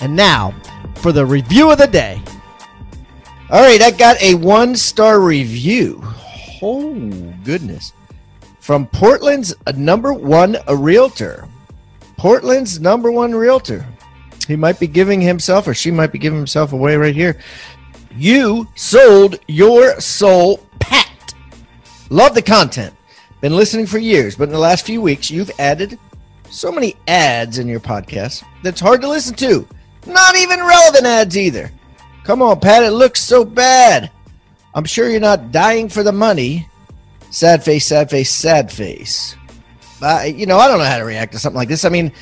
And now for the review of the day. All right, I got a one star review. Oh, goodness. From Portland's number one realtor. Portland's number one realtor. He might be giving himself, or she might be giving himself away right here. You sold your soul, Pat. Love the content. Been listening for years, but in the last few weeks, you've added so many ads in your podcast that's hard to listen to. Not even relevant ads either. Come on, Pat, it looks so bad. I'm sure you're not dying for the money. Sad face, sad face, sad face. You know, I don't know how to react to something like this. I mean,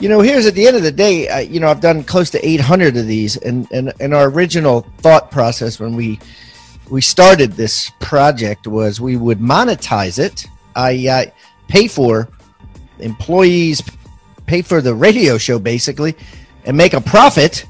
you know, here's at the end of the day, uh, you know, I've done close to 800 of these, and and, and our original thought process when we we started this project was we would monetize it. I uh, pay for employees, pay for the radio show basically, and make a profit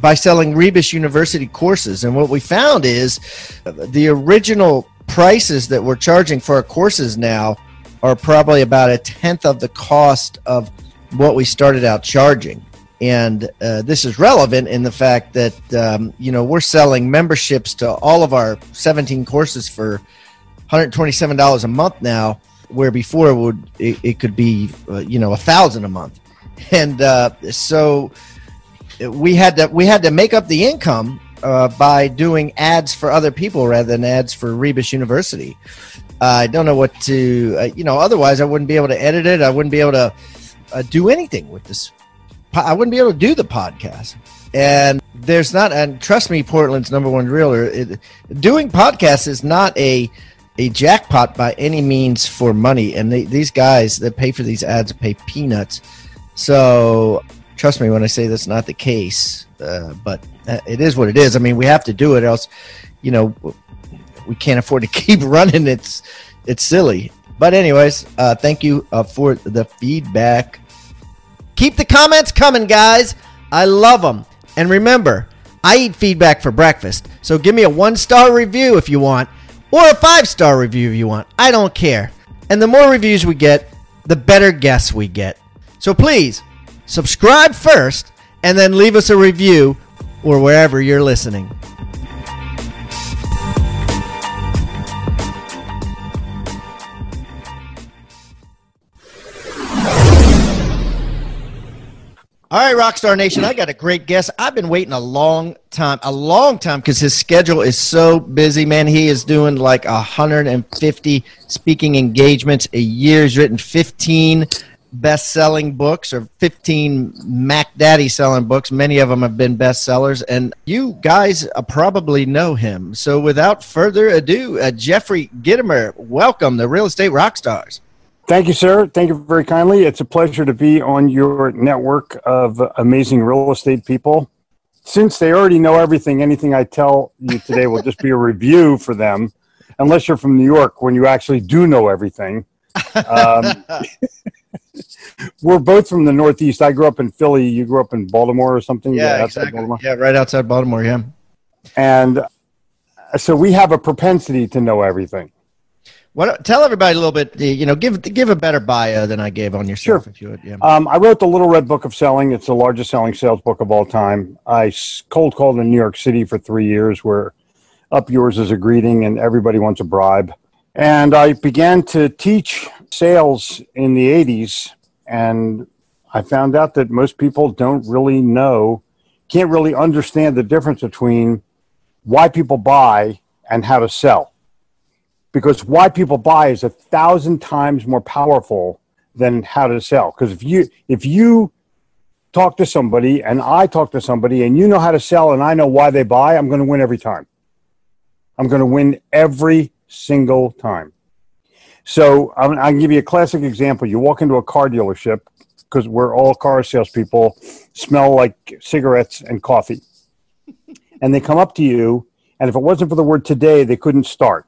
by selling Rebus University courses. And what we found is the original prices that we're charging for our courses now are probably about a tenth of the cost of what we started out charging. And uh, this is relevant in the fact that um, you know we're selling memberships to all of our 17 courses for $127 a month now, where before it would it, it could be uh, you know a thousand a month. And uh, so we had to we had to make up the income uh, by doing ads for other people rather than ads for Rebus University. Uh, I don't know what to uh, you know. Otherwise, I wouldn't be able to edit it. I wouldn't be able to uh, do anything with this. I wouldn't be able to do the podcast. And there's not, and trust me, Portland's number one realtor. It, doing podcasts is not a a jackpot by any means for money. And they, these guys that pay for these ads pay peanuts. So trust me when I say that's not the case. Uh, but uh, it is what it is. I mean, we have to do it, else, you know, we can't afford to keep running. It's it's silly. But anyways, uh, thank you uh, for the feedback. Keep the comments coming, guys. I love them. And remember, I eat feedback for breakfast. So give me a one star review if you want, or a five star review if you want. I don't care. And the more reviews we get, the better guests we get. So please subscribe first, and then leave us a review or wherever you're listening. All right, Rockstar Nation, I got a great guest. I've been waiting a long time, a long time, because his schedule is so busy, man. He is doing like 150 speaking engagements a year. He's written 15 best-selling books or 15 Mac Daddy selling books. Many of them have been bestsellers, and you guys uh, probably know him. So, without further ado, uh, Jeffrey Gitomer, welcome to Real Estate Rockstars. Thank you, sir. Thank you very kindly. It's a pleasure to be on your network of amazing real estate people. Since they already know everything, anything I tell you today will just be a review for them, unless you're from New York when you actually do know everything. Um, we're both from the Northeast. I grew up in Philly. You grew up in Baltimore or something? Yeah, exactly. Yeah, right outside Baltimore. Yeah. And so we have a propensity to know everything. What? Tell everybody a little bit. You know, give give a better bio than I gave on yourself, sure. if you would. Yeah. Um, I wrote the Little Red Book of Selling. It's the largest selling sales book of all time. I cold called in New York City for three years, where up yours is a greeting, and everybody wants a bribe. And I began to teach sales in the 80s, and I found out that most people don't really know, can't really understand the difference between why people buy and how to sell. Because why people buy is a thousand times more powerful than how to sell. Because if you if you talk to somebody and I talk to somebody and you know how to sell and I know why they buy, I'm going to win every time. I'm going to win every single time. So I'm, I'll give you a classic example. You walk into a car dealership because we're all car salespeople, smell like cigarettes and coffee. and they come up to you, and if it wasn't for the word today, they couldn't start.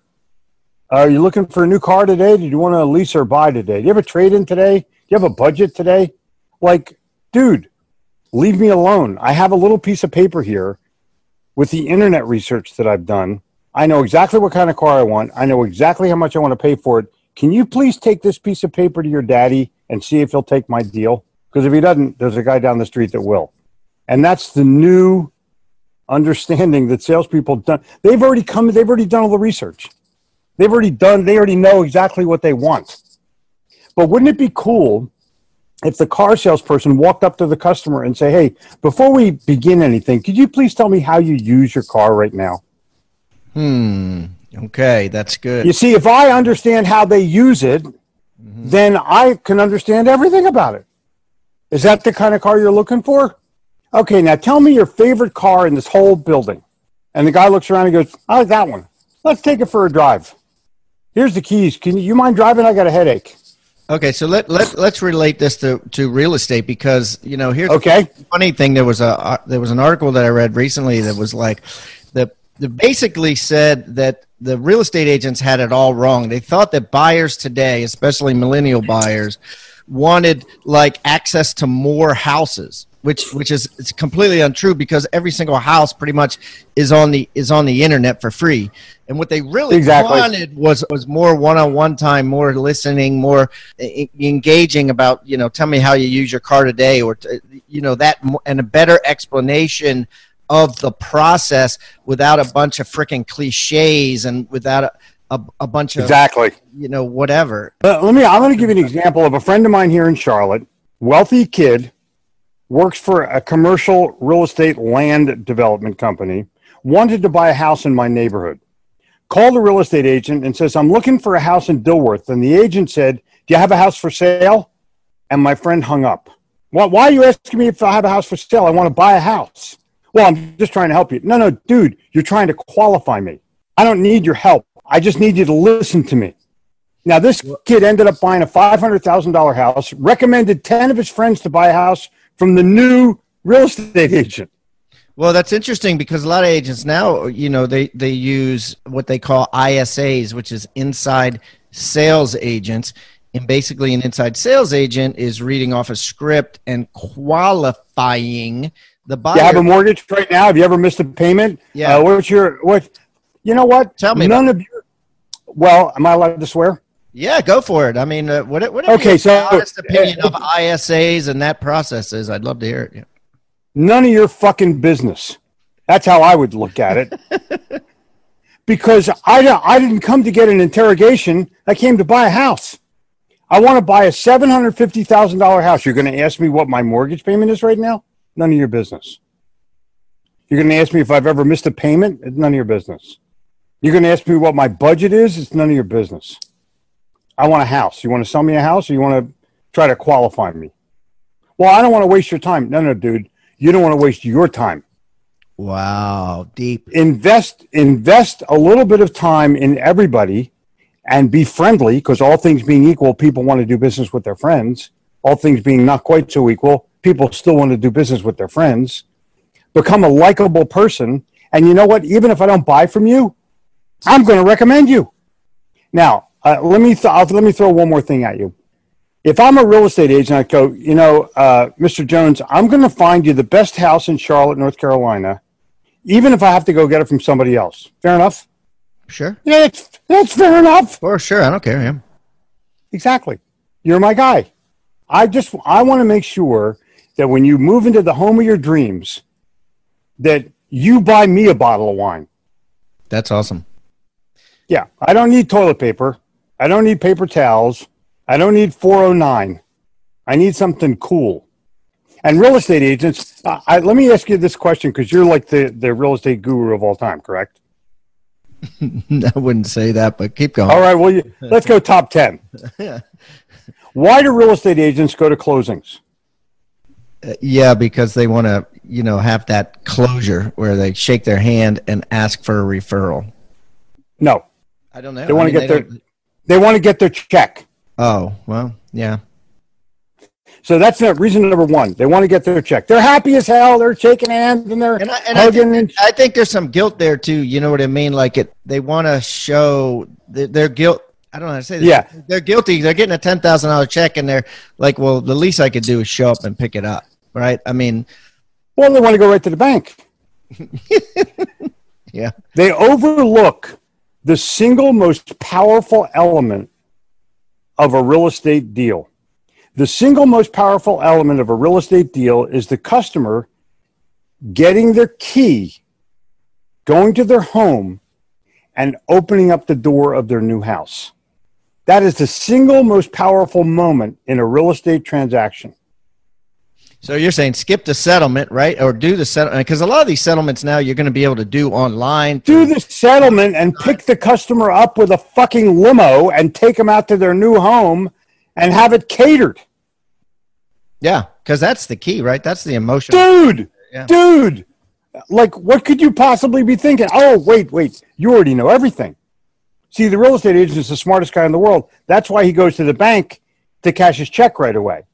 Are you looking for a new car today? Did you want to lease or buy today? Do you have a trade in today? Do you have a budget today? Like, dude, leave me alone. I have a little piece of paper here with the internet research that I've done. I know exactly what kind of car I want. I know exactly how much I want to pay for it. Can you please take this piece of paper to your daddy and see if he'll take my deal? Because if he doesn't, there's a guy down the street that will. And that's the new understanding that salespeople done. They've already come. They've already done all the research. They've already done. They already know exactly what they want. But wouldn't it be cool if the car salesperson walked up to the customer and say, "Hey, before we begin anything, could you please tell me how you use your car right now?" Hmm. Okay, that's good. You see, if I understand how they use it, mm-hmm. then I can understand everything about it. Is that the kind of car you're looking for? Okay, now tell me your favorite car in this whole building. And the guy looks around and goes, I like that one. Let's take it for a drive. Here's the keys. Can you, you mind driving? I got a headache. Okay, so let let let's relate this to, to real estate because you know here's okay. the funny thing. There was a uh, there was an article that I read recently that was like basically said that the real estate agents had it all wrong. They thought that buyers today, especially millennial buyers, wanted like access to more houses which which is it's completely untrue because every single house pretty much is on the is on the internet for free and what they really exactly. wanted was was more one-on-one time more listening more engaging about you know tell me how you use your car today or you know that and a better explanation of the process without a bunch of freaking cliches and without a, a, a bunch of exactly you know whatever But let me i'm going to give you an example of a friend of mine here in charlotte wealthy kid works for a commercial real estate land development company, wanted to buy a house in my neighborhood. Called the real estate agent and says, I'm looking for a house in Dilworth. And the agent said, Do you have a house for sale? And my friend hung up. Well, why are you asking me if I have a house for sale? I want to buy a house. Well, I'm just trying to help you. No, no, dude, you're trying to qualify me. I don't need your help. I just need you to listen to me. Now, this kid ended up buying a $500,000 house, recommended 10 of his friends to buy a house from the new real estate agent. Well, that's interesting because a lot of agents now, you know, they they use what they call ISAs, which is inside sales agents. And basically, an inside sales agent is reading off a script and qualifying the buyer. You have a mortgage right now. Have you ever missed a payment? Yeah. Uh, what's your what? You know what? Tell me. None of your. Well, am I allowed to swear? Yeah, go for it. I mean, uh, what, what okay, so honest opinion uh, of ISAs and that process is? I'd love to hear it. Yeah. None of your fucking business. That's how I would look at it. because I, I didn't come to get an interrogation. I came to buy a house. I want to buy a $750,000 house. You're going to ask me what my mortgage payment is right now? None of your business. You're going to ask me if I've ever missed a payment? It's none of your business. You're going to ask me what my budget is? It's none of your business. I want a house. You want to sell me a house or you want to try to qualify me? Well, I don't want to waste your time. No, no, dude. You don't want to waste your time. Wow, deep. Invest invest a little bit of time in everybody and be friendly because all things being equal, people want to do business with their friends. All things being not quite so equal, people still want to do business with their friends. Become a likable person. And you know what? Even if I don't buy from you, I'm going to recommend you. Now, uh, let me th- let me throw one more thing at you. If I'm a real estate agent, I go, you know, uh, Mr. Jones, I'm going to find you the best house in Charlotte, North Carolina, even if I have to go get it from somebody else. Fair enough. Sure. Yeah, that's, that's fair enough. For sure, I don't care. Yeah. Exactly. You're my guy. I just I want to make sure that when you move into the home of your dreams, that you buy me a bottle of wine. That's awesome. Yeah, I don't need toilet paper. I don't need paper towels. I don't need 409. I need something cool. And real estate agents, I, let me ask you this question because you're like the, the real estate guru of all time, correct? I wouldn't say that, but keep going. All right, well, you, let's go top 10. Why do real estate agents go to closings? Uh, yeah, because they want to, you know, have that closure where they shake their hand and ask for a referral. No. I don't know. They want to get their they want to get their check. Oh, well, yeah. So that's reason number one. They want to get their check. They're happy as hell. They're shaking hands and they're And I, and I, hugging. think, and, I think there's some guilt there too. You know what I mean? Like it, they want to show their, their guilt. I don't know how to say this. Yeah. They're guilty. They're getting a ten thousand dollar check, and they're like, "Well, the least I could do is show up and pick it up." Right? I mean, well, they want to go right to the bank. yeah. They overlook the single most powerful element of a real estate deal. The single most powerful element of a real estate deal is the customer getting their key, going to their home, and opening up the door of their new house. That is the single most powerful moment in a real estate transaction. So you're saying skip the settlement, right? Or do the settlement because a lot of these settlements now you're going to be able to do online. Do the settlement and pick the customer up with a fucking limo and take them out to their new home and have it catered. Yeah, because that's the key, right? That's the emotion. Dude, Yeah. dude, like what could you possibly be thinking? Oh, wait, wait, you already know everything. See, the real estate agent is the smartest guy in the world. That's why he goes to the bank to cash his check right away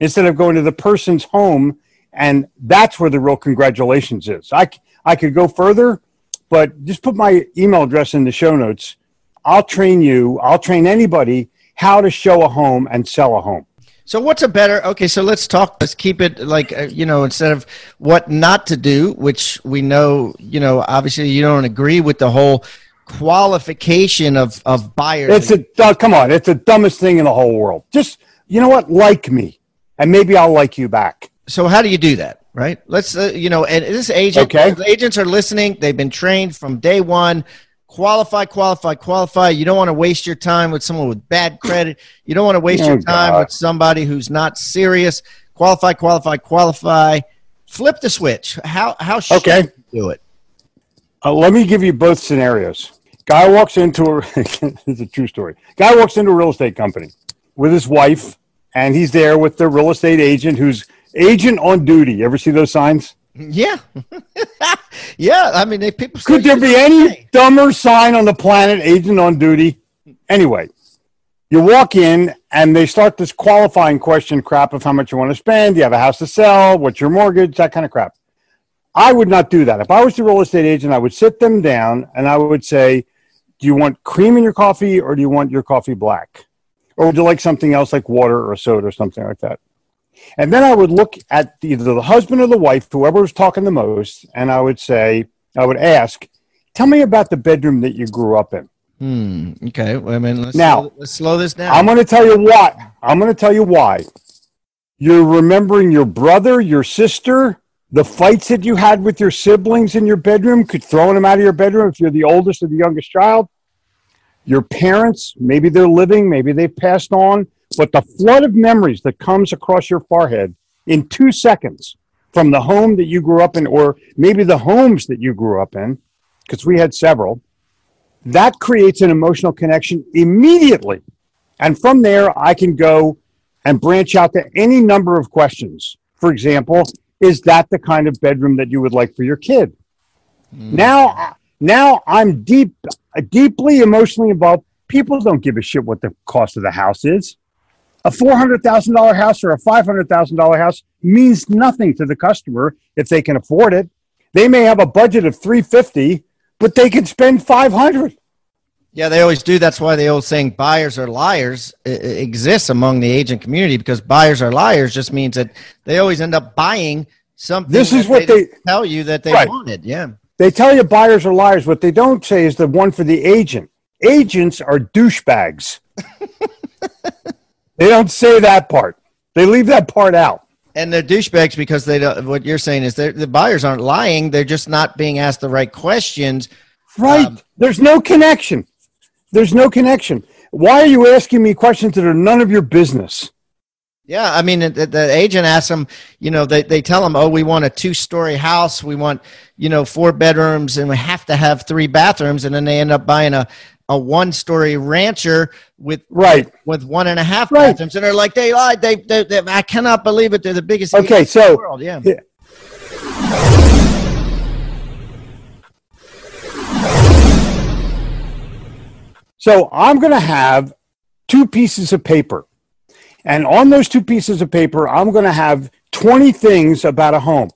instead of going to the person's home. And that's where the real congratulations is. I, I could go further, but just put my email address in the show notes. I'll train you, I'll train anybody how to show a home and sell a home. So what's a better? Okay, so let's talk. Let's keep it like uh, you know, instead of what not to do, which we know, you know, obviously you don't agree with the whole qualification of of buyers. It's a oh, come on. It's the dumbest thing in the whole world. Just you know what? Like me, and maybe I'll like you back. so how do you do that? Right? Let's uh, you know, and this agent, Okay. agents are listening. They've been trained from day one. Qualify, qualify, qualify. You don't want to waste your time with someone with bad credit. You don't want to waste Oh, your time God. with somebody who's not serious. Qualify, qualify, qualify. Flip the switch. How how should Okay. you do it? Uh, let me give you both scenarios. Guy walks into a it's a true story. Guy walks into a real estate company with his wife, and he's there with the real estate agent who's agent on duty. You ever see those signs? Yeah, yeah. I mean, they people. Could there be any dumber sign on the planet, agent on duty? Anyway, you walk in and they start this qualifying question crap of how much you want to spend. Do you have a house to sell? What's your mortgage? That kind of crap. I would not do that. If I was the real estate agent, I would sit them down and I would say, Do you want cream in your coffee or do you want your coffee black? Or would you like something else like water or soda or something like that? And then I would look at either the husband or the wife, whoever was talking the most, and I would say, I would ask, Tell me about the bedroom that you grew up in. Hmm. Okay. Well, I mean, let's Now- slow, let's slow this down. I'm going to tell you why. I'm going to tell you why. You're remembering your brother, your sister, the fights that you had with your siblings in your bedroom, could throwing them out of your bedroom if you're the oldest or the youngest child. Your parents, maybe they're living, maybe they've passed on, but the flood of memories that comes across your forehead in two seconds from the home that you grew up in, or maybe the homes that you grew up in, because we had several, that creates an emotional connection immediately. And from there, I can go and branch out to any number of questions. For example, is that the kind of bedroom that you would like for your kid? Now, now I'm deep, deeply emotionally involved. People don't give a shit what the cost of the house is. A four hundred thousand dollar house or a five hundred thousand dollar house means nothing to the customer if they can afford it. They may have a budget of three fifty, but they can spend five hundred. Yeah, they always do. That's why the old saying "buyers are liars" exists among the agent community because buyers are liars just means that they always end up buying something. This is what didn't they- tell you that they Right. wanted. Yeah, They tell you buyers are liars. What they don't say is the one for the agent. Agents are douchebags. they don't say that part. They leave that part out. and they're douchebags because they don't. What you're saying is the buyers aren't lying; they're just not being asked the right questions. Right. Um, There's no connection. There's no connection. Why are you asking me questions that are none of your business? Yeah, I mean, the, the agent asks them, you know, they, they tell them, oh, we want a two story house, we want, you know, four bedrooms, and we have to have three bathrooms, and then they end up buying a, a one story rancher with Right. with one and a half Right. bathrooms, and they're like, they lied, they, they, they I cannot believe it, they're the biggest Okay, so- the world, yeah. So I'm going to have two pieces of paper. And on those two pieces of paper, I'm going to have 20 things about a home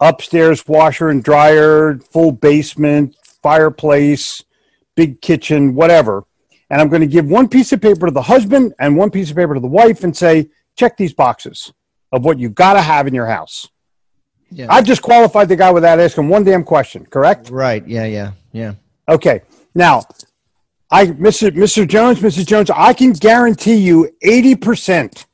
upstairs washer and dryer, full basement, fireplace, big kitchen, whatever. And I'm going to give one piece of paper to the husband and one piece of paper to the wife and say, check these boxes of what you've got to have in your house. Yeah. I've just qualified the guy without asking one damn question, correct? right. Yeah. Yeah. Yeah. Okay. Now, I, Mr. Mr. Jones, Mrs. Jones, I can guarantee you 80%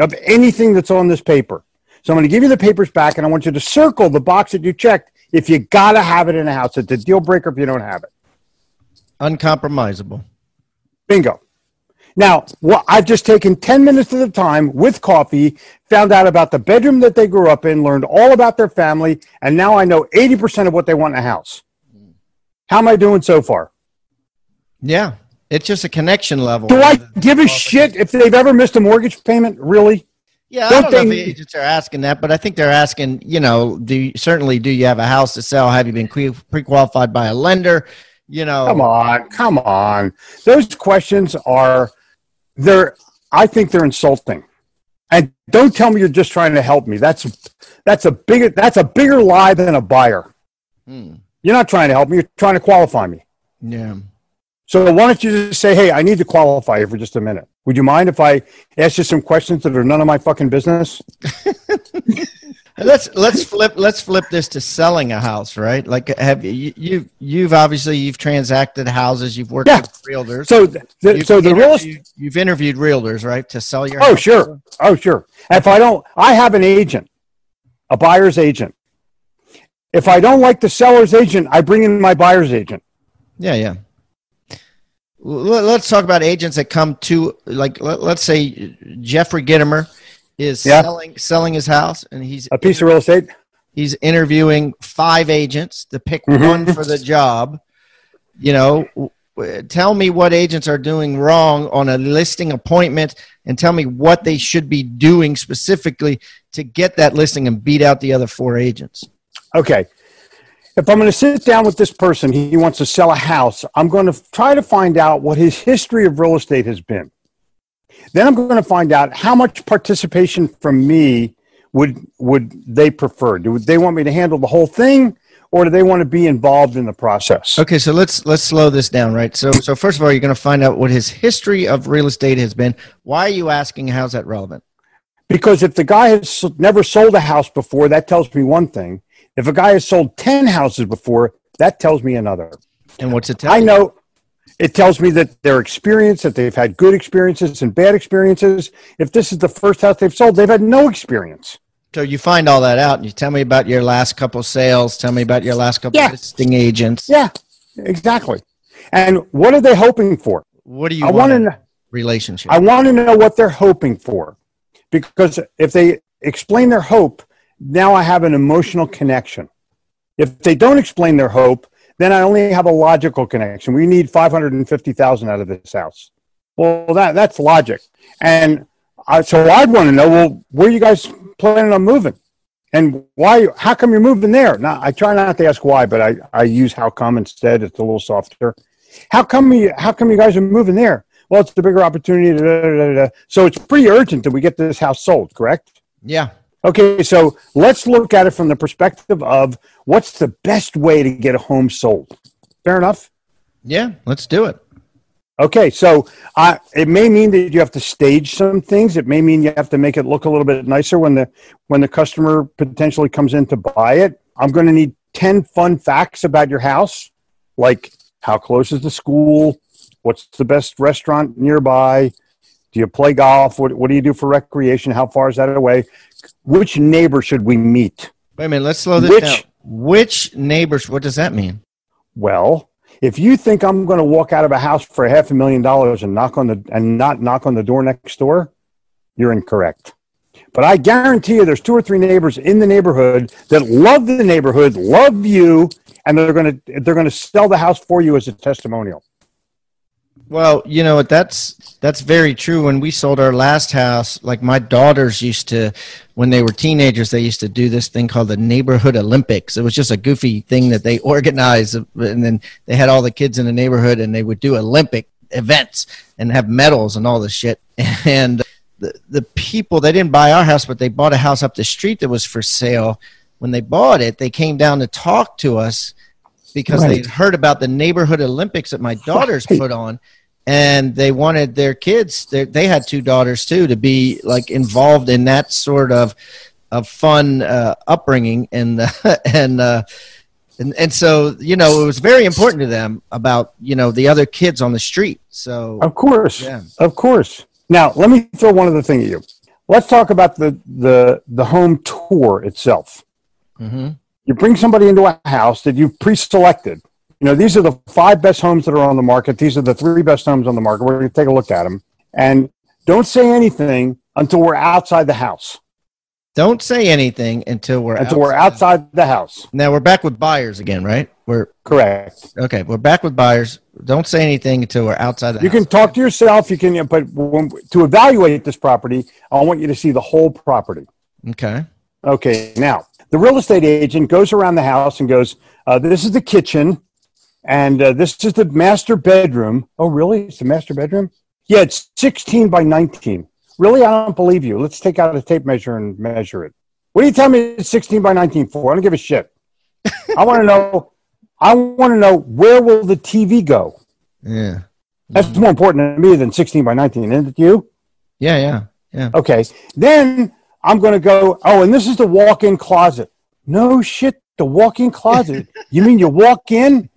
of anything that's on this paper. So I'm going to give you the papers back and I want you to circle the box that you checked if you got to have it in the house. It's a deal breaker if you don't have it. Uncompromisable. Bingo. Now, well, I've just taken 10 minutes at a time with coffee, found out about the bedroom that they grew up in, learned all about their family, and now I know 80% of what they want in a house. How am I doing so far? Yeah. It's just a connection level. Do I give a shit if they've ever missed a mortgage payment? Really? Yeah, Don't don't know if the agents are asking that, but I think they're asking, you know, do you, certainly do you have a house to sell? Have you been pre- pre-qualified by a lender? You know, Come on, come on. Those questions are they're I think they're insulting. And don't tell me you're just trying to help me. That's that's a bigger that's a bigger lie than a buyer. Hmm. You're not trying to help me, you're trying to qualify me. Yeah. So why don't you just say, hey, I need to qualify you for just a minute. Would you mind if I ask you some questions that are none of my fucking business? Let's let's flip let's flip this to selling a house, right? Like, have you you you've obviously you've transacted houses, you've worked Yeah. with realtors. So the, You've so the real estate you've interviewed realtors, right, to sell your Oh, house? sure. Oh, sure. If I don't, I have an agent, a buyer's agent. If I don't like the seller's agent, I bring in my buyer's agent. Yeah, yeah. Let's talk about agents that come to like let, let's say Jeffrey Gitomer is Yeah. selling selling his house and he's A piece of real estate. he's interviewing five agents to pick Mhm. one for the job. You know, tell me what agents are doing wrong on a listing appointment and tell me what they should be doing specifically to get that listing and beat out the other four agents. Okay. If I'm going to sit down with this person, he wants to sell a house, I'm going to try to find out what his history of real estate has been. Then I'm going to find out how much participation from me would would they prefer. Do they want me to handle the whole thing or do they want to be involved in the process? Okay, so let's let's slow this down, right? So so first of all, you're going to find out what his history of real estate has been. Why are you asking? How's that relevant? Because if the guy has never sold a house before, that tells me one thing. If a guy has sold 10 houses before, that tells me another. And what's it tell I you? know it tells me that their experience, that they've had good experiences and bad experiences. If this is the first house they've sold, they've had no experience. So you find all that out, and you tell me about your last couple sales. Tell me about your last couple Yeah. listing agents. Yeah, exactly. And what are they hoping for? What do you I want in to a relationship? I want to know what they're hoping for. Because if they explain their hope, now I have an emotional connection. If they don't explain their hope, then I only have a logical connection. We need 550,000 out of this house. Well, that that's logic. And I, so I'd want to know, well, where are you guys planning on moving? And why, how come you're moving there? Now, I try not to ask why, but I, I use how come instead. It's a little softer. How come you, how come you guys are moving there? Well, it's the bigger opportunity. da, da, da. So it's pretty urgent that we get this house sold, correct? yeah. Okay, so let's look at it from the perspective of what's the best way to get a home sold. Fair enough? Yeah. Let's do it. Okay, so uh, it may mean that you have to stage some things. It may mean you have to make it look a little bit nicer when the when the customer potentially comes in to buy it. I'm going to need ten fun facts about your house, like how close is the school, what's the best restaurant nearby, do you play golf, what what do you do for recreation, how far is that away, which neighbor should we meet? Wait a minute. Let's slow this Which- down. Which neighbors? What does that mean? Well, if you think I'm going to walk out of a house for half a million dollars and knock on the and not knock on the door next door, you're incorrect. But I guarantee you, there's two or three neighbors in the neighborhood that love the neighborhood, love you, and they're going to they're going to sell the house for you as a testimonial. Well, you know what? That's that's very true. When we sold our last house, like my daughters used to, when they were teenagers, they used to do this thing called the neighborhood Olympics. It was just a goofy thing that they organized, and then they had all the kids in the neighborhood, and they would do Olympic events and have medals and all this shit. And the the people they didn't buy our house, but they bought a house up the street that was for sale. When they bought it, they came down to talk to us because Right. they heard about the neighborhood Olympics that my daughters Right. put on, and they wanted their kids. They they had two daughters too to be like involved in that sort of of fun uh, upbringing and and. Uh, and, and so you know it was very important to them about you know the other kids on the street so Of course. Yeah. Of course. Now, let me throw one other thing at you. Let's talk about the the the home tour itself. mhm. You bring somebody into a house that you've pre-selected. You know, these are the five best homes that are on the market. These are the three best homes on the market. We're going to take a look at them. And don't say anything until we're outside the house. don't say anything until we're Until we're outside the house. now we're back with buyers again right we're Correct. okay we're back with buyers don't say anything until we're outside the You house. can talk to yourself. You can, but when, to evaluate this property, I want you to see the whole property. okay Okay, now the real estate agent goes around the house and goes, uh, "This is the kitchen, and uh, this is the master bedroom." Oh, really? It's the master bedroom? Yeah, it's 16 by 19. Really? I don't believe you. Let's take out a tape measure and measure it. What do you tell me it's 16 by 19 for? I don't give a shit. I want to know. I want to know where will the TV go? yeah That's more important to me than 16 by 19, isn't it? You? yeah yeah yeah. Okay. Then I'm going to go, oh, and this is the walk in closet. No shit, the walk in closet. you mean you walk in?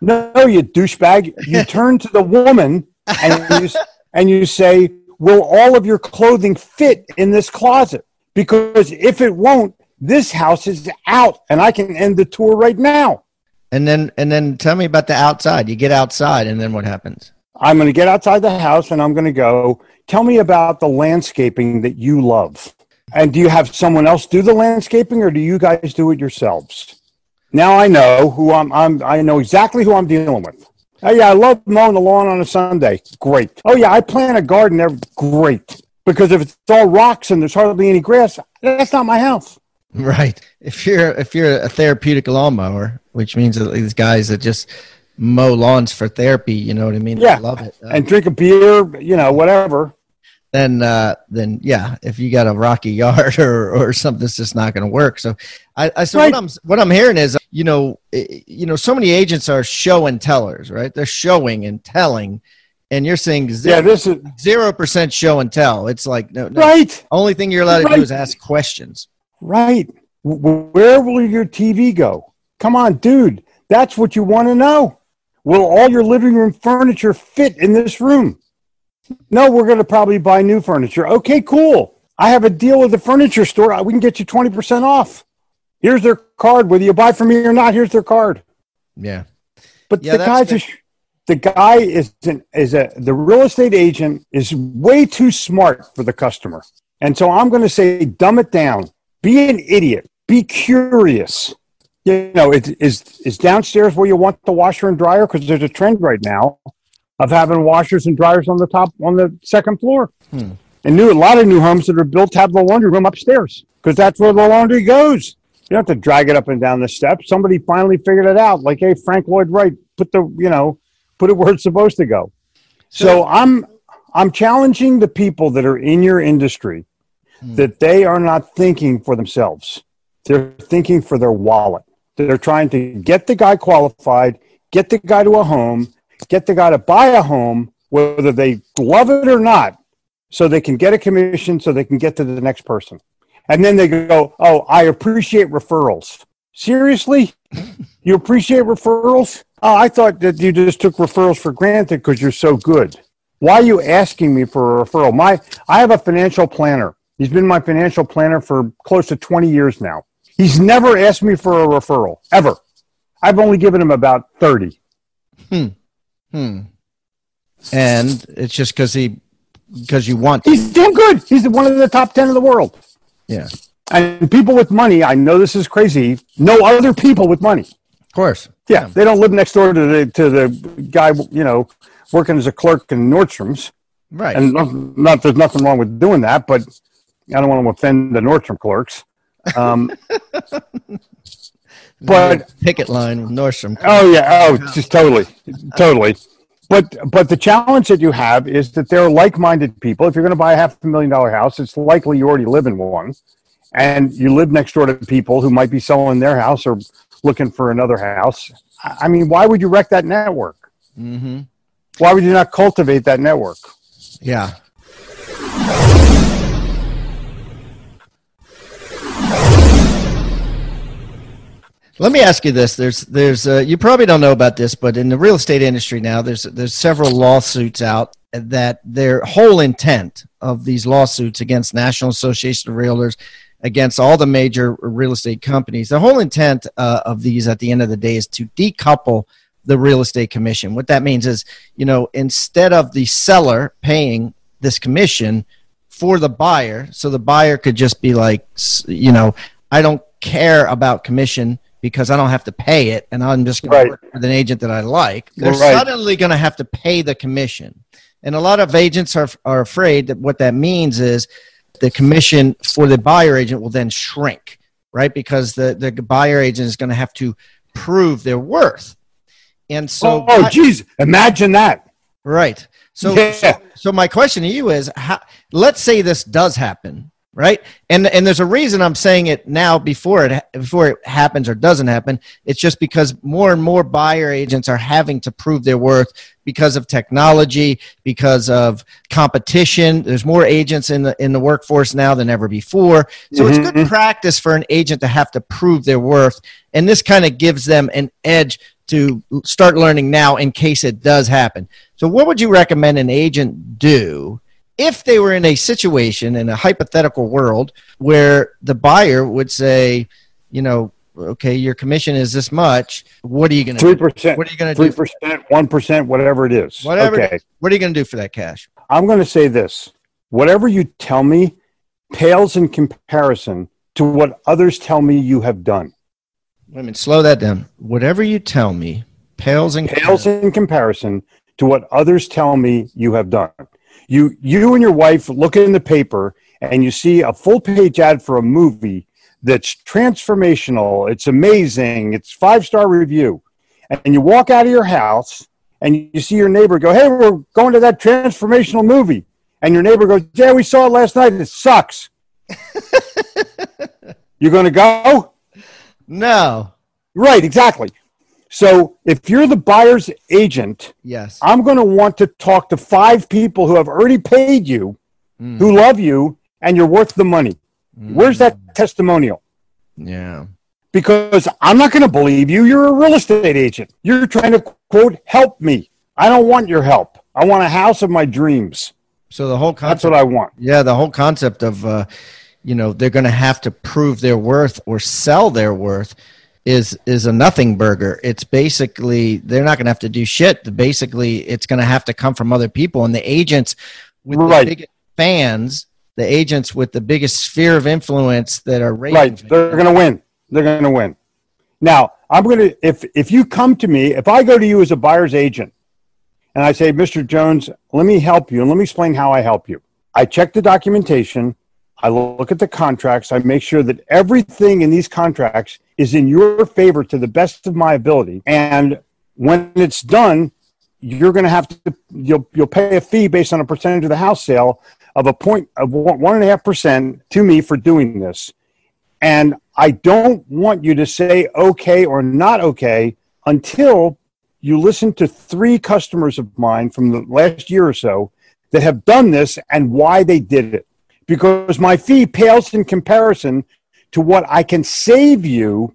No, you douchebag. You turn to the woman and you, and you say, will all of your clothing fit in this closet? Because if it won't, this house is out and I can end the tour right now. and then and then tell me about the outside you get outside and then what happens I'm going to get outside the house and I'm going to go, tell me about the landscaping that you love. And do you have someone else do the landscaping or do you guys do it yourselves? Now I know who I'm, I'm I know exactly who I'm dealing with. Oh yeah, I love mowing the lawn on a Sunday. Great. Oh yeah, I plant a garden there. Great. Because if it's all rocks and there's hardly any grass, that's not my house. right if you're if you're a therapeutic lawnmower which means that these guys that just mow lawns for therapy you know what i mean Yeah. love it uh, And drink a beer, you know, whatever. then uh, then yeah, if you got a rocky yard or or something, it's just not going to work. So I, I so Right. what I'm what I'm hearing is you know you know so many agents are show and tellers, right? They're showing and telling, and you're saying Yeah, this is zero percent show and tell. It's like no, no. right. Only thing you're allowed to do is ask questions. Right. Where will your TV go? Come on, dude. That's what you want to know. Will all your living room furniture fit in this room? No, we're going to probably buy new furniture. Okay, cool. I have a deal with the furniture store. We can get you 20% off. Here's their card. Whether you buy from me or not, here's their card. Yeah, But Yeah, the guy's good. a, the guy is an, is a the real estate agent is way too smart for the customer, and so I'm going to say dumb it down. Be an idiot. Be curious. You know, it is is downstairs where you want the washer and dryer because there's a trend right now of having washers and dryers on the top on the second floor. Hmm. And new a lot of new homes that are built have the laundry room upstairs because that's where the laundry goes. You don't have to drag it up and down the steps. Somebody finally figured it out. Like, hey, Frank Lloyd Wright, put the you know, put it where it's supposed to go. So I'm I'm challenging the people that are in your industry Hmm. that they are not thinking for themselves. They're thinking for their wallet. They're trying to get the guy qualified, get the guy to a home, get the guy to buy a home, whether they love it or not, so they can get a commission, so they can get to the next person. And then they go, Oh, I appreciate referrals. Seriously? You appreciate referrals? Oh, I thought that you just took referrals for granted because you're so good. Why are you asking me for a referral? My, I have a financial planner. He's been my financial planner for close to 20 years now. He's never asked me for a referral, ever. I've only given him about 30. hmm. Hmm. And it's just because he because you want. To. He's damn good. He's one of the top 10 in the world. Yeah, And people with money, I know this is crazy, know other people with money. of course. Yeah, they don't live next door to the to the guy, you know, working as a clerk in Nordstrom's. Right. And not, not there's nothing wrong with doing that, but I don't want to offend the Nordstrom clerks. Um, but picket line with Nordstrom. oh yeah, oh just totally, totally. but but the challenge that you have is that there are like-minded people. If you're going to buy a half a million dollar house, it's likely you already live in one, and you live next door to people who might be selling their house or looking for another house. I mean, why would you wreck that network? Mm-hmm. Why would you not cultivate that network? Yeah. Let me ask you this: There's, there's, uh, you probably don't know about this, but in the real estate industry now, there's, there's several lawsuits out that their whole intent of these lawsuits against National Association of Realtors, against all the major real estate companies, the whole intent uh, of these, at the end of the day, is to decouple the real estate commission. What that means is, you know, instead of the seller paying this commission for the buyer, so the buyer could just be like, you know, I don't care about commission because I don't have to pay it and I'm just going Right. to work with an agent that I like. They're Right. suddenly going to have to pay the commission. And a lot of agents are, are afraid that what that means is the commission for the buyer agent will then shrink, right? Because the, the buyer agent is going to have to prove their worth. And so, oh, oh geez, imagine that. right. So, Yeah. so, so my question to you is, how, let's say this does happen, right? And and there's a reason I'm saying it now before it before it happens or doesn't happen. It's just because more and more buyer agents are having to prove their worth because of technology, because of competition. There's more agents in the in the workforce now than ever before. So it's good Mhm. practice for an agent to have to prove their worth, and this kind of gives them an edge to start learning now in case it does happen. So, what would you recommend an agent do if they were in a situation in a hypothetical world where the buyer would say, you know, okay, your commission is this much. What are you going to Three do? percent, What are you going to three percent, one percent, whatever it is. Whatever. Okay. is. What are you going to do for that cash? I'm going to say this: whatever you tell me pales in comparison to what others tell me you have done. Wait a minute, slow that down. Whatever you tell me pales in Pales in comparison to what others tell me you have done. You, you and your wife look in the paper and you see a full page ad for a movie that's transformational. It's amazing. It's five star review. And you walk out of your house and you see your neighbor go, Hey, we're going to that transformational movie. And your neighbor goes, Yeah, we saw it last night. It sucks. You're going to go? No. Right, exactly. So if you're the buyer's agent, Yes. I'm going to want to talk to five people who have already paid you, Mm. who love you, and you're worth the money. Where's that testimonial? Yeah. Because I'm not going to believe you. You're a real estate agent. You're trying to, quote, help me. I don't want your help. I want a house of my dreams. So the whole concept, That's what I want. Yeah, the whole concept of uh, you know they're going to have to prove their worth or sell their worth is is a nothing burger. It's basically they're not going to have to do shit. Basically, it's going to have to come from other people and the agents with Right. the biggest fans, the agents with the biggest sphere of influence that are rating Right. They're going to win. They're going to win. Now, I'm going to, if, if you come to me, if I go to you as a buyer's agent and I say, Mr. Jones, let me help you and let me explain how I help you. I check the documentation. I look at the contracts. I make sure that everything in these contracts is in your favor to the best of my ability. And when it's done, you're going to have to you'll you'll pay a fee based on a percentage of the house sale of a point of one and a half percent to me for doing this. And I don't want you to say okay or not okay until you listen to three customers of mine from the last year or so that have done this and why they did it. Because my fee pales in comparison to what I can save you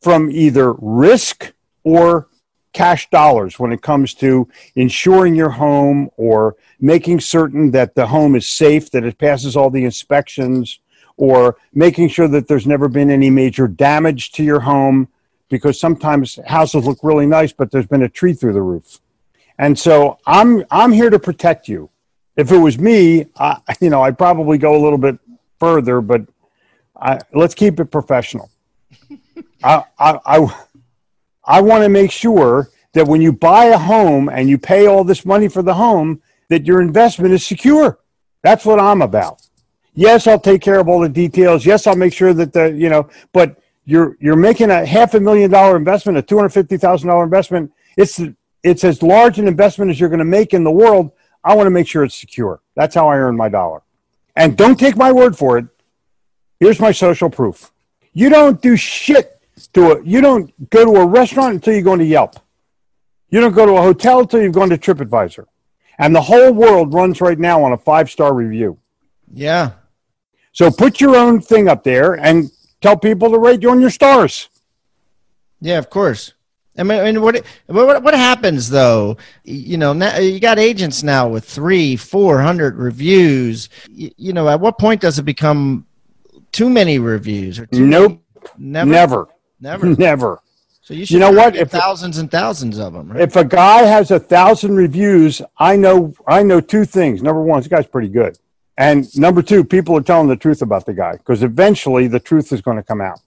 from either risk or cash dollars when it comes to insuring your home or making certain that the home is safe, that it passes all the inspections, or making sure that there's never been any major damage to your home because sometimes houses look really nice but there's been a tree through the roof. And so I'm I'm here to protect you. If it was me, I, you know, I'd probably go a little bit further, but I, let's keep it professional. I, I, I, I want to make sure that when you buy a home and you pay all this money for the home, that your investment is secure. That's what I'm about. Yes, I'll take care of all the details. Yes, I'll make sure that the you know, but you're you're making a half a million dollar investment, a two hundred fifty thousand dollar investment. It's it's as large an investment as you're going to make in the world. I want to make sure it's secure. That's how I earn my dollar. And don't take my word for it. Here's my social proof. You don't do shit to a, you don't go to a restaurant until you go into Yelp. You don't go to a hotel until you've gone to TripAdvisor. And the whole world runs right now on a five star review. Yeah. So put your own thing up there and tell people to rate you on your stars. Yeah, of course. I mean, I mean what, what what happens though? You know, now, you got agents now with three, four hundred reviews. You, you, know, at what point does it become too many reviews? Or too nope, many? never, never, never, never. So you should you know what? If thousands and thousands of them. Right? If a guy has a thousand reviews, I know I know two things. Number one, this guy's pretty good, and number two, people are telling the truth about the guy because eventually the truth is going to come out.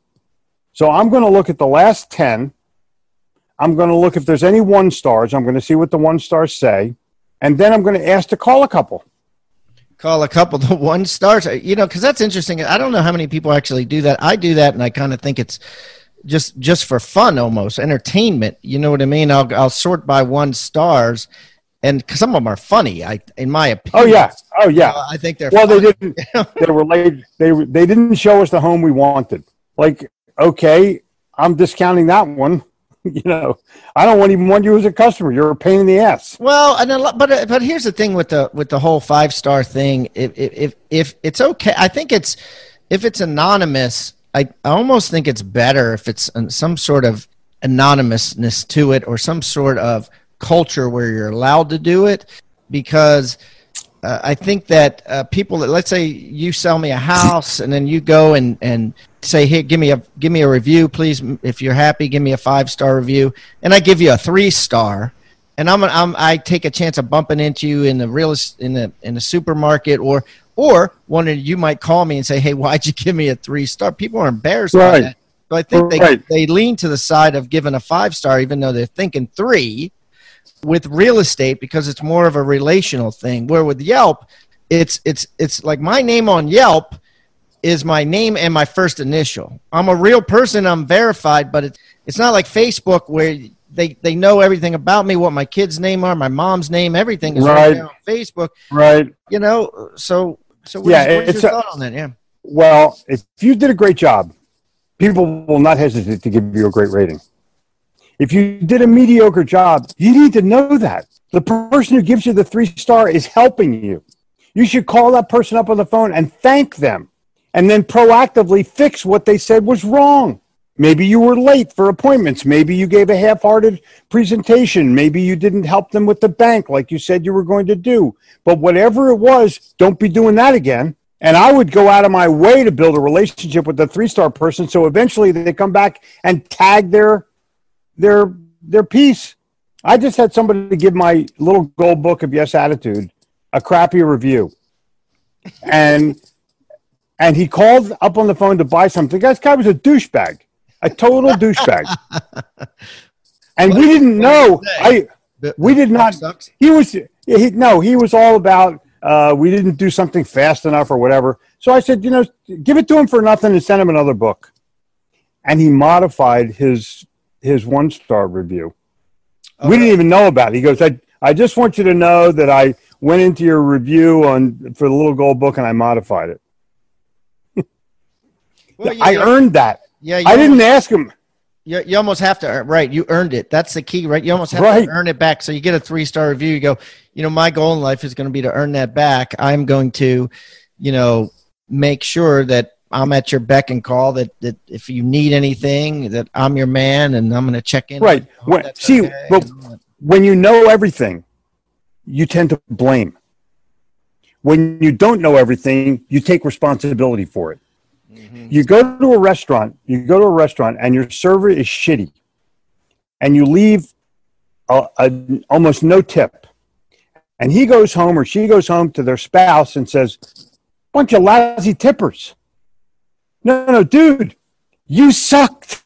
So I'm going to look at the last ten. I'm going to look if there's any one stars. I'm going to see what the one stars say, and then I'm going to ask to call a couple. Call a couple the one stars, you know, because that's interesting. I don't know how many people actually do that. I do that, and I kind of think it's just just for fun almost entertainment you know what i mean i'll, I'll sort by one stars and some of them are funny i in my opinion oh yeah oh yeah uh, i think they're well funny. they didn't they were late they they didn't show us the home we wanted like okay i'm discounting that one you know i don't want even want you as a customer. You're a pain in the ass. Well and but uh, but here's the thing with the with the whole five star thing. If if if it's okay i think it's if it's anonymous I, I almost think it's better if it's some sort of anonymousness to it or some sort of culture where you're allowed to do it because uh, I think that uh, people that let's say you sell me a house and then you go and, and say hey give me a give me a review please if you're happy give me a five star review and I give you a three star and I'm, I'm I take a chance of bumping into you in the real in the in the supermarket or or one of you might call me and say, "Hey, why'd you give me a three star?" People are embarrassed right. by that. But I think they right. they lean to the side of giving a five star, even though they're thinking three. With real estate, because it's more of a relational thing. Where with Yelp, it's it's it's like my name on Yelp is my name and my first initial. I'm a real person. I'm verified, but it's it's not like Facebook where they they know everything about me, what my kids' name are, my mom's name, everything is right, right on Facebook. Right. You know, so so what yeah, is, it's your a, thought on that? Yeah. Well, if you did a great job, people will not hesitate to give you a great rating. If you did a mediocre job, you need to know that. The person who gives you the three star is helping you. You should call that person up on the phone and thank them and then proactively fix what they said was wrong. Maybe you were late for appointments. Maybe you gave a half hearted presentation. Maybe you didn't help them with the bank like you said you were going to do. But whatever it was, don't be doing that again. And I would go out of my way to build a relationship with the three star person so eventually they come back and tag their their their piece. I just had somebody give my little gold book of yes attitude a crappy review. And and he called up on the phone to buy something. This guy was a douchebag a total douchebag. And we didn't know. I we did not. Sucks? He was he, no. He was all about. Uh, we didn't do something fast enough or whatever. So I said, you know, give it to him for nothing and send him another book. And he modified his his one star review. Okay. We didn't even know about it. He goes, I I just want you to know that I went into your review on for the little gold book and I modified it. Well, I earned that. Yeah, I didn't ask him. You, you almost have to right. You earned it. That's the key, right? You almost have right. to earn it back. So you get a three star review. You go, you know, my goal in life is going to be to earn that back. I'm going to, you know, make sure that I'm at your beck and call. That that if you need anything, that I'm your man, and I'm going to check in. Right. When, see, okay but when you know everything, you tend to blame. When you don't know everything, you take responsibility for it. Mm-hmm. You go to a restaurant, you go to a restaurant, and your server is shitty, and you leave a, a, almost no tip. And he goes home or she goes home to their spouse and says, "Bunch of lousy tippers." No, no, dude, you sucked.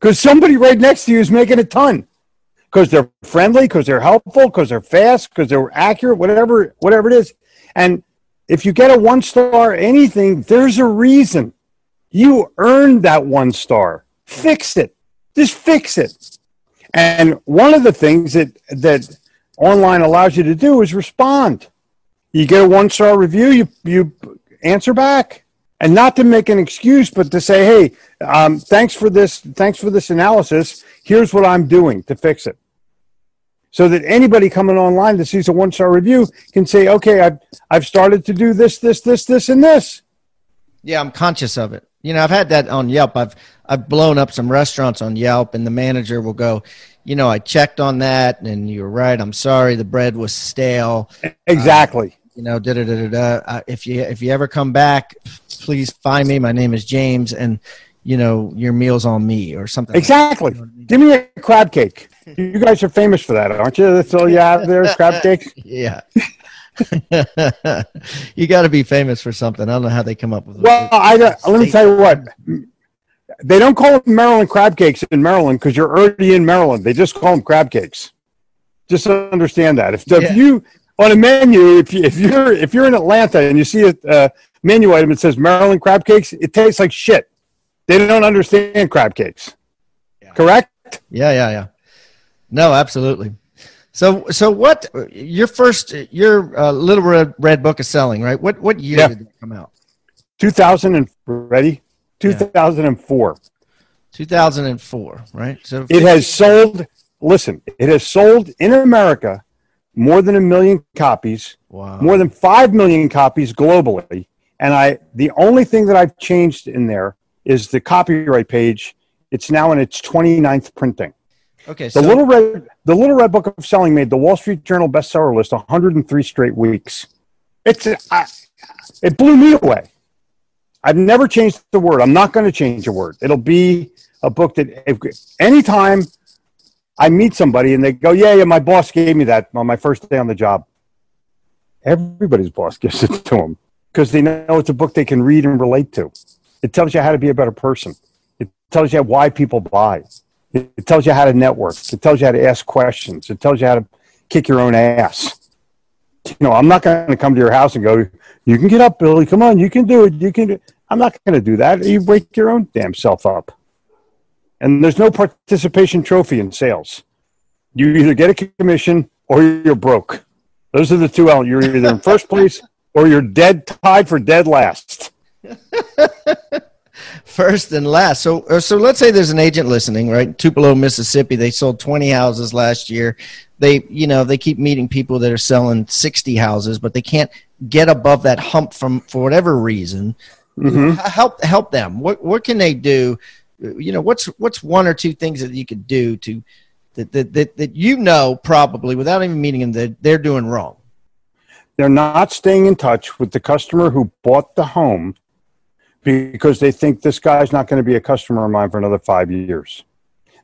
Because somebody right next to you is making a ton. Because they're friendly, because they're helpful, because they're fast, because they're accurate, whatever, whatever it is. And if you get a one star anything, there's a reason. You earned that one star. Fix it. Just fix it. And one of the things that that online allows you to do is respond. You get a one star review, you you answer back, and not to make an excuse, but to say, "Hey, um, thanks for this. Thanks for this analysis. Here's what I'm doing to fix it." So that anybody coming online that sees a one star review can say, "Okay, I've I've started to do this, this, this, this, and this." Yeah, I'm conscious of it. You know, I've had that on Yelp. I've I've blown up some restaurants on Yelp, and the manager will go, you know, I checked on that, and you're right. I'm sorry, the bread was stale. Exactly. Uh, you know, da da da da. Uh, if you if you ever come back, please find me. My name is James, and you know your meal's on me or something. Exactly. Like you know I mean? Give me a crab cake. You guys are famous for that, aren't you? That's all you have there, crab cakes. Yeah. you got to be famous for something. I don't know how they come up with. Well, I, let me tell you what. They don't call them Maryland crab cakes in Maryland because you're already in Maryland. They just call them crab cakes. Just understand that. If, yeah. if you on a menu, if you if you're if you're in Atlanta and you see a uh, menu item that says Maryland crab cakes, it tastes like shit. They don't understand crab cakes. Yeah. Correct? Yeah, yeah, yeah. No, absolutely. So, so what? Your first, your uh, Little Red, Red Book of Selling, right? What what year yeah. did it come out? Two thousand and ready. Two thousand and four. Two thousand and four, right? So it has sold. Listen, it has sold in America more than a million copies. Wow. More than five million copies globally. And I, the only thing that I've changed in there is the copyright page. It's now in its 29th printing. Okay. So the little red, the little red book of selling made the Wall Street Journal bestseller list 103 straight weeks. It's I, it blew me away. I've never changed the word. I'm not going to change a word. It'll be a book that if, anytime I meet somebody and they go, "Yeah, yeah, my boss gave me that on my first day on the job." Everybody's boss gives it to them because they know it's a book they can read and relate to. It tells you how to be a better person. It tells you why people buy. It tells you how to network. It tells you how to ask questions. It tells you how to kick your own ass. You know, I'm not going to come to your house and go, "You can get up, Billy. Come on, you can do it. You can." Do I'm not going to do that. You wake your own damn self up. And there's no participation trophy in sales. You either get a commission or you're broke. Those are the two elements. You're either in first place or you're dead tied for dead last. first and last. So, uh, so let's say there's an agent listening, right? Tupelo, Mississippi. They sold 20 houses last year. They, you know, they keep meeting people that are selling 60 houses, but they can't get above that hump from for whatever reason. Mm-hmm. Help, help them. What, what can they do? You know, what's what's one or two things that you could do to that that that, that you know probably without even meeting them that they're doing wrong. They're not staying in touch with the customer who bought the home because they think this guy's not going to be a customer of mine for another five years.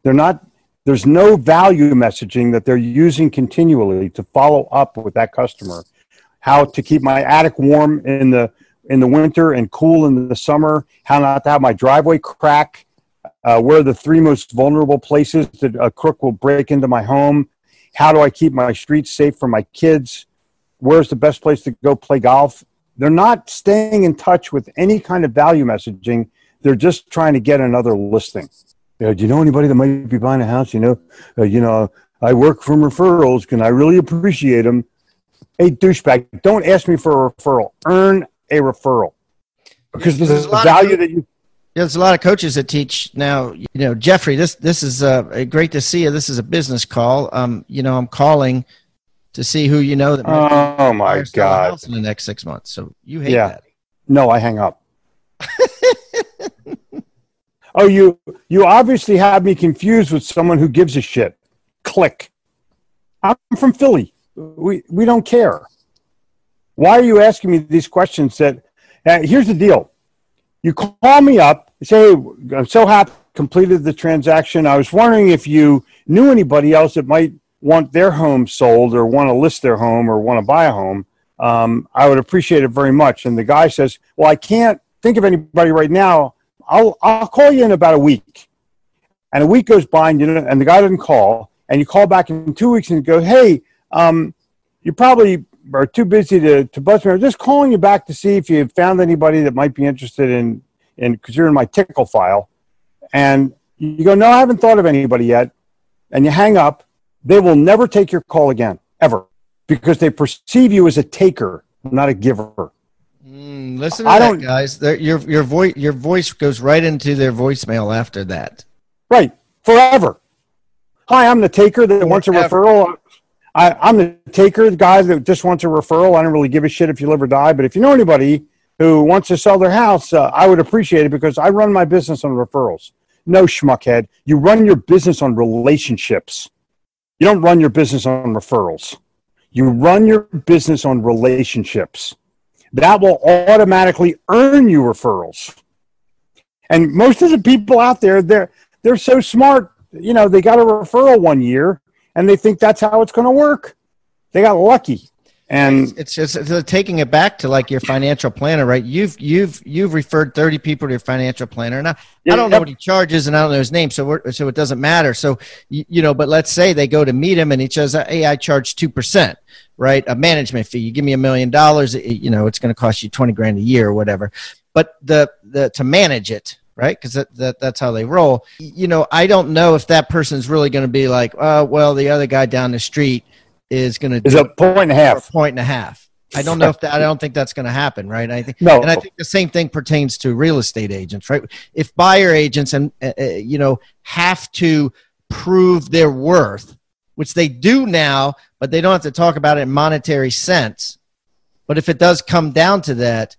They're not, there's no value messaging that they're using continually to follow up with that customer. How to keep my attic warm in the in the winter and cool in the summer. How not to have my driveway crack. Uh, where are the three most vulnerable places that a crook will break into my home? How do I keep my streets safe for my kids? Where's the best place to go play golf? They're not staying in touch with any kind of value messaging. They're just trying to get another listing. You know, do you know anybody that might be buying a house? You know, uh, you know, I work from referrals. Can I really appreciate them? Hey, douchebag, don't ask me for a referral. Earn a referral because there's, there's a value that you. Yeah, there's a lot of coaches that teach now. You know, Jeffrey, this this is uh, great to see you. This is a business call. Um, you know, I'm calling to see who you know that might oh my god in the next six months. So you hate yeah. that? No, I hang up. oh, you you obviously have me confused with someone who gives a shit. Click. I'm from Philly. We we don't care. Why are you asking me these questions? That uh, here's the deal. You call me up, say, hey, I'm so happy completed the transaction. I was wondering if you knew anybody else that might want their home sold or want to list their home or want to buy a home, um, I would appreciate it very much. And the guy says, Well, I can't think of anybody right now. I'll, I'll call you in about a week. And a week goes by and, you know, and the guy doesn't call. And you call back in two weeks and go, Hey, um, you probably are too busy to, to buzz me. I'm just calling you back to see if you found anybody that might be interested in, in because you're in my tickle file. And you go, No, I haven't thought of anybody yet and you hang up, they will never take your call again, ever, because they perceive you as a taker, not a giver. Mm, listen to I that, don't, guys. They're, your your voice your voice goes right into their voicemail after that. Right, forever. Hi, I'm the taker that wants a referral. I, I'm the taker, the guy that just wants a referral. I don't really give a shit if you live or die. But if you know anybody who wants to sell their house, uh, I would appreciate it because I run my business on referrals. No, schmuckhead. You run your business on relationships. You don't run your business on referrals. You run your business on relationships. That will automatically earn you referrals. And most of the people out there, they're they're so smart. You know, they got a referral one year, and they think that's how it's going to work. They got lucky. And it's just it's taking it back to like your financial planner right? You've you've you've referred 30 people to your financial planner. Now yeah, i don't know what he charges and i don't know his name so so it doesn't matter. So you, you, know but let's say they go to meet him and he says hey i charge 2% right? A management fee. You give me a million dollars you know it's going to cost you 20 grand a year or whatever. But the the to manage it right because that, that that's how they roll you know i don't know if that person's really going to be like oh well the other guy down the street is going to is a point and a half. A point and a half. I don't know if that. I don't think that's going to happen, right? I think no, and I think the same thing pertains to real estate agents, right? If buyer agents and uh, uh, you know have to prove their worth, which they do now, but they don't have to talk about it in monetary sense. But if it does come down to that,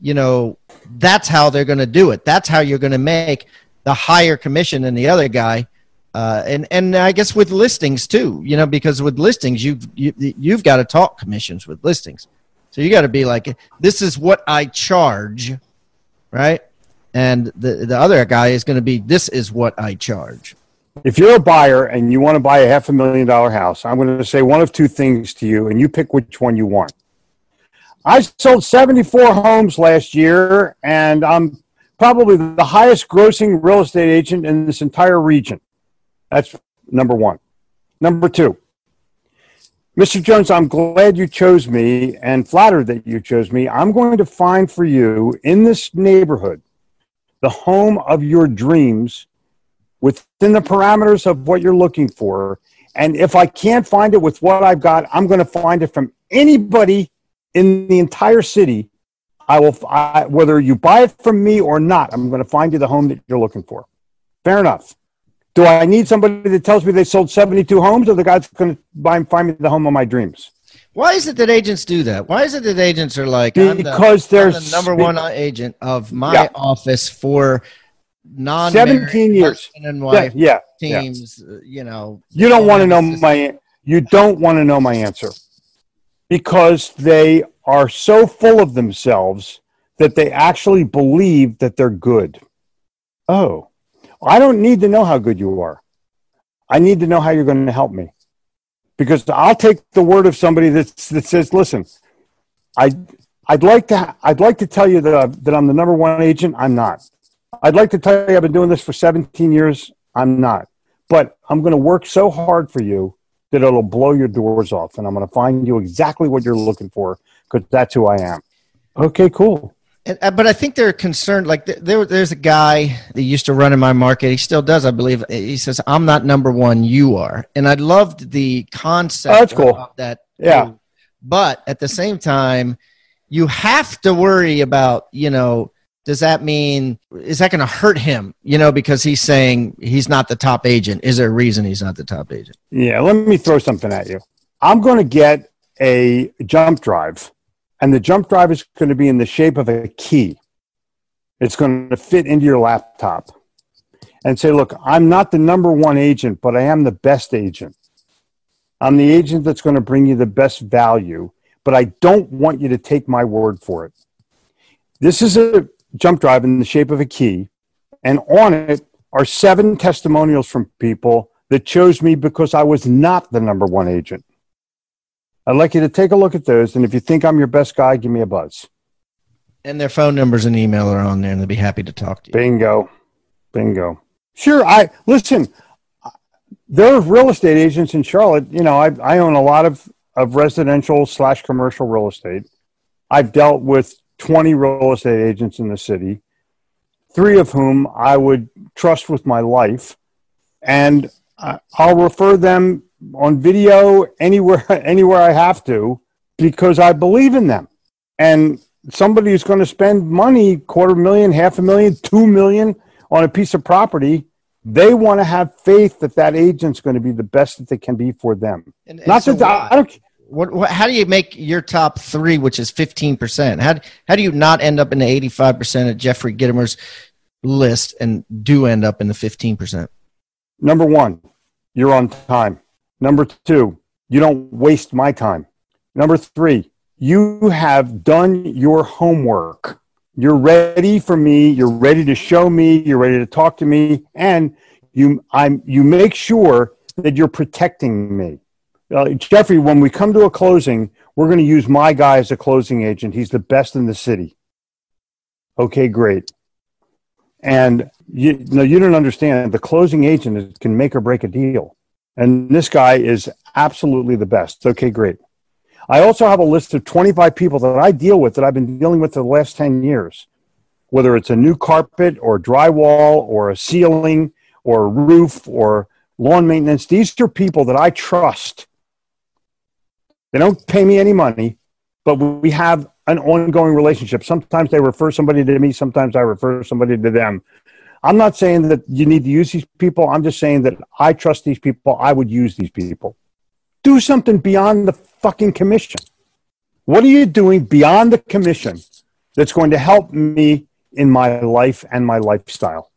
you know, that's how they're going to do it. That's how you're going to make the higher commission than the other guy uh, and and I guess with listings too, you know, because with listings you've you, you've got to talk commissions with listings, so you got to be like, this is what I charge, right? And the the other guy is going to be, this is what I charge. If you're a buyer and you want to buy a half a million dollar house, I'm going to say one of two things to you, and you pick which one you want. I sold 74 homes last year, and I'm probably the highest grossing real estate agent in this entire region. That's number one. Number two, Mr. Jones, I'm glad you chose me and flattered that you chose me. I'm going to find for you in this neighborhood the home of your dreams within the parameters of what you're looking for. And if I can't find it with what I've got, I'm going to find it from anybody in the entire city. I will, I, whether you buy it from me or not, I'm going to find you the home that you're looking for. Fair enough. Do I need somebody that tells me they sold 72 homes or the guy's going to buy and find me the home of my dreams? Why is it that agents do that? Why is it that agents are like, because the, there's the number one agent of my yeah. office for non 17 years and wife yeah, yeah teams, yeah. Uh, you know. You don't want to know my, you don't want to know my answer because they are so full of themselves that they actually believe that they're good. Oh, I don't need to know how good you are. I need to know how you're going to help me. Because I'll take the word of somebody that that says, listen, I, I'd like to, I'd like to tell you that, uh, that I'm the number one agent. I'm not. I'd like to tell you I've been doing this for 17 years. I'm not. But I'm going to work so hard for you that it'll blow your doors off. And I'm going to find you exactly what you're looking for because that's who I am. Okay, cool. And, uh, but I think they're concerned. Like there, there's a guy that used to run in my market. He still does, I believe. He says, "I'm not number one. You are." And I loved the concept. Oh, that's cool. That. Yeah. Too. But at the same time, you have to worry about. You know, does that mean is that going to hurt him? You know, because he's saying he's not the top agent. Is there a reason he's not the top agent? Yeah. Let me throw something at you. I'm going to get a jump drive and the jump drive is going to be in the shape of a key. It's going to fit into your laptop and say, look, I'm not the number one agent, but I am the best agent. I'm the agent that's going to bring you the best value, but I don't want you to take my word for it. This is a jump drive in the shape of a key, and on it are seven testimonials from people that chose me because I was not the number one agent. I'd like you to take a look at those. And if you think I'm your best guy, give me a buzz. And their phone numbers and email are on there, and they'll be happy to talk to you. Bingo. Bingo. Sure. I listen. There are real estate agents in Charlotte. You know, I, I own a lot of, of residential slash commercial real estate. I've dealt with 20 real estate agents in the city, three of whom I would trust with my life. And I'll refer them on video anywhere anywhere I have to because I believe in them. And somebody who's going to spend money, quarter million, half a million, two million on a piece of property, they want to have faith that that agent's going to be the best that they can be for them. And, and Not so that I, I don't. What, what, how do you make your top three, which is 15%? How, how do you not end up in the 85% of Jeffrey Gitomer's list and do end up in the 15%? Number one, you're on time. Number two, you don't waste my time. Number three, you have done your homework. You're ready for me. You're ready to show me. You're ready to talk to me, and you I'm you make sure that you're protecting me. Uh, Jeffrey, when we come to a closing, we're going to use my guy as a closing agent. He's the best in the city. Okay, great. And you no, you don't understand. The closing agent can make or break a deal, and this guy is absolutely the best. Okay, great. I also have a list of 25 people that I deal with that I've been dealing with for the last 10 years, whether it's a new carpet or drywall or a ceiling or a roof or lawn maintenance. These are people that I trust. They don't pay me any money, but we have an ongoing relationship. Sometimes they refer somebody to me, sometimes I refer somebody to them. I'm not saying that you need to use these people. I'm just saying that I trust these people. I would use these people. Do something beyond the fucking commission. What are you doing beyond the commission that's going to help me in my life and my lifestyle?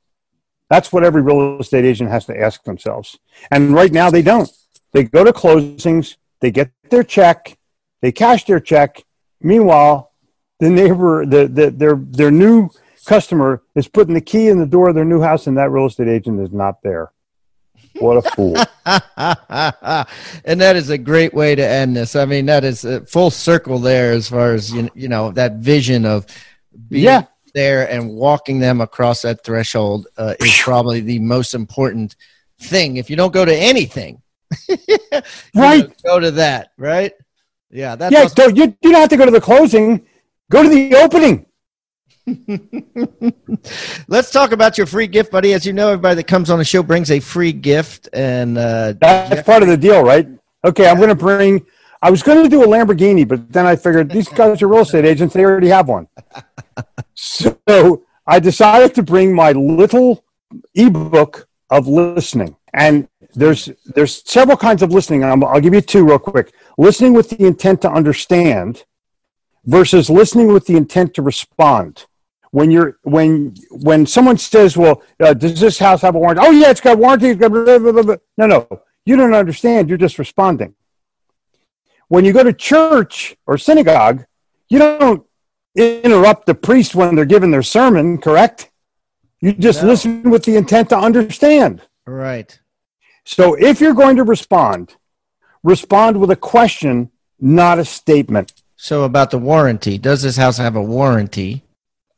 That's what every real estate agent has to ask themselves. And right now they don't. They go to closings, they get their check, they cash their check. Meanwhile, the neighbor, the, the, their, their new customer is putting the key in the door of their new house and that real estate agent is not there. What a fool. and that is a great way to end this. I mean, that is a full circle there as far as, you, you know, that vision of being Yeah. there and walking them across that threshold uh, is probably the most important thing. If you don't go to anything, Right. go to that, right? Yeah, that's yeah, awesome. so you, you don't have to go to the closing. Go to the opening. Let's talk about your free gift, buddy. As you know, everybody that comes on the show brings a free gift, and uh, That's part of the deal, right? Okay, I'm going to bring. I was going to do a Lamborghini, but then I figured these guys are real estate agents; they already have one. So I decided to bring my little ebook of listening, and there's there's several kinds of listening. I'm, I'll give you two real quick: listening with the intent to understand, versus listening with the intent to respond. When you're when when someone says, "Well, uh, does this house have a warranty?" Oh, yeah, it's got warranty. It's got blah, blah, blah, blah. No, no, you don't understand. You're just responding. When you go to church or synagogue, you don't interrupt the priest when they're giving their sermon. Correct? You just No. listen with the intent to understand. right. So if you're going to respond, respond with a question, not a statement. So about the warranty, does this house have a warranty?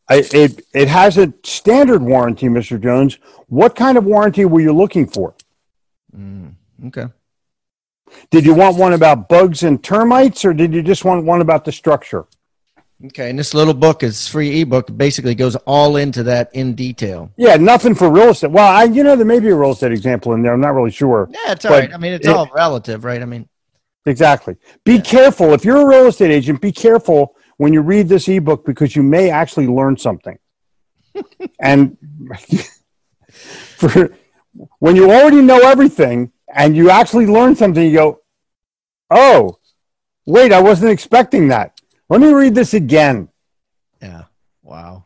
I, it it has a standard warranty, Mr. Jones. What kind of warranty were you looking for? Mm, okay. Did you want one about bugs and termites, or did you just want one about the structure? Okay, and this little book is free ebook. Basically, goes all into that in detail. Yeah, nothing for real estate. Well, I, you know, there may be a real estate example in there. I'm not really sure. Yeah, it's all right. I mean, it's it- all relative, right? I mean, Exactly. Be careful. If you're a real estate agent, be careful when you read this ebook because you may actually learn something. and for when you already know everything and you actually learn something, you go, "Oh, wait, I wasn't expecting that. Let me read this again." yeah. Wow.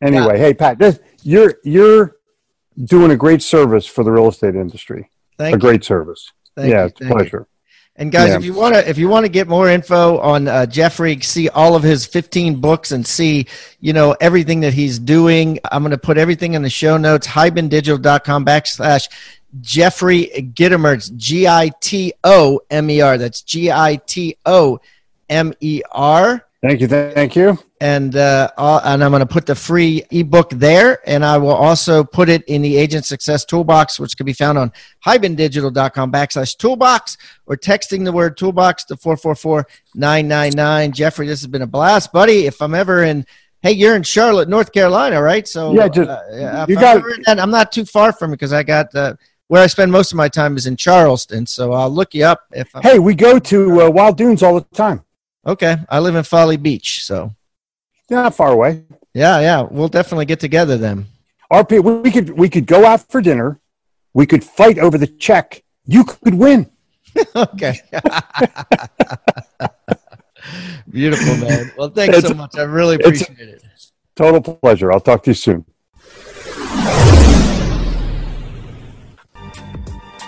Anyway, hey Pat, this, you're you're doing a great service for the real estate industry. Thank a great service. Thank yeah, you, it's a thank you. pleasure. And guys, Yeah. if you want to, if you want to get more info on uh, Jeffrey, see all of his 15 books and see, you know, everything that he's doing. I'm going to put everything in the show notes. Hibandigital.com backslash Jeffrey Gitomer. G I T O M E R. That's G I T O M E R. Thank you. Thank you. and uh, uh, and I'm going to put the free ebook there, and I will also put it in the Agent Success Toolbox, which can be found on hibandigital.com backslash toolbox or texting the word toolbox to 444-999. Jeffrey, this has been a blast, buddy. If I'm ever in, hey, you're in Charlotte, North Carolina, right? So Yeah, just- uh, you I'm got- that- I'm not too far from it because I got uh, where I spend most of my time is in Charleston. So I'll look you up if. I'm, Hey, we go to uh, Wild Dunes all the time. Okay, I live in Folly Beach, so Not far away. yeah, yeah, we'll definitely get together then. RP, we could we could go out for dinner. We could fight over the check. You could win. okay. Beautiful, man. Well, thanks so much. I really appreciate it. Total pleasure. I'll talk to you soon.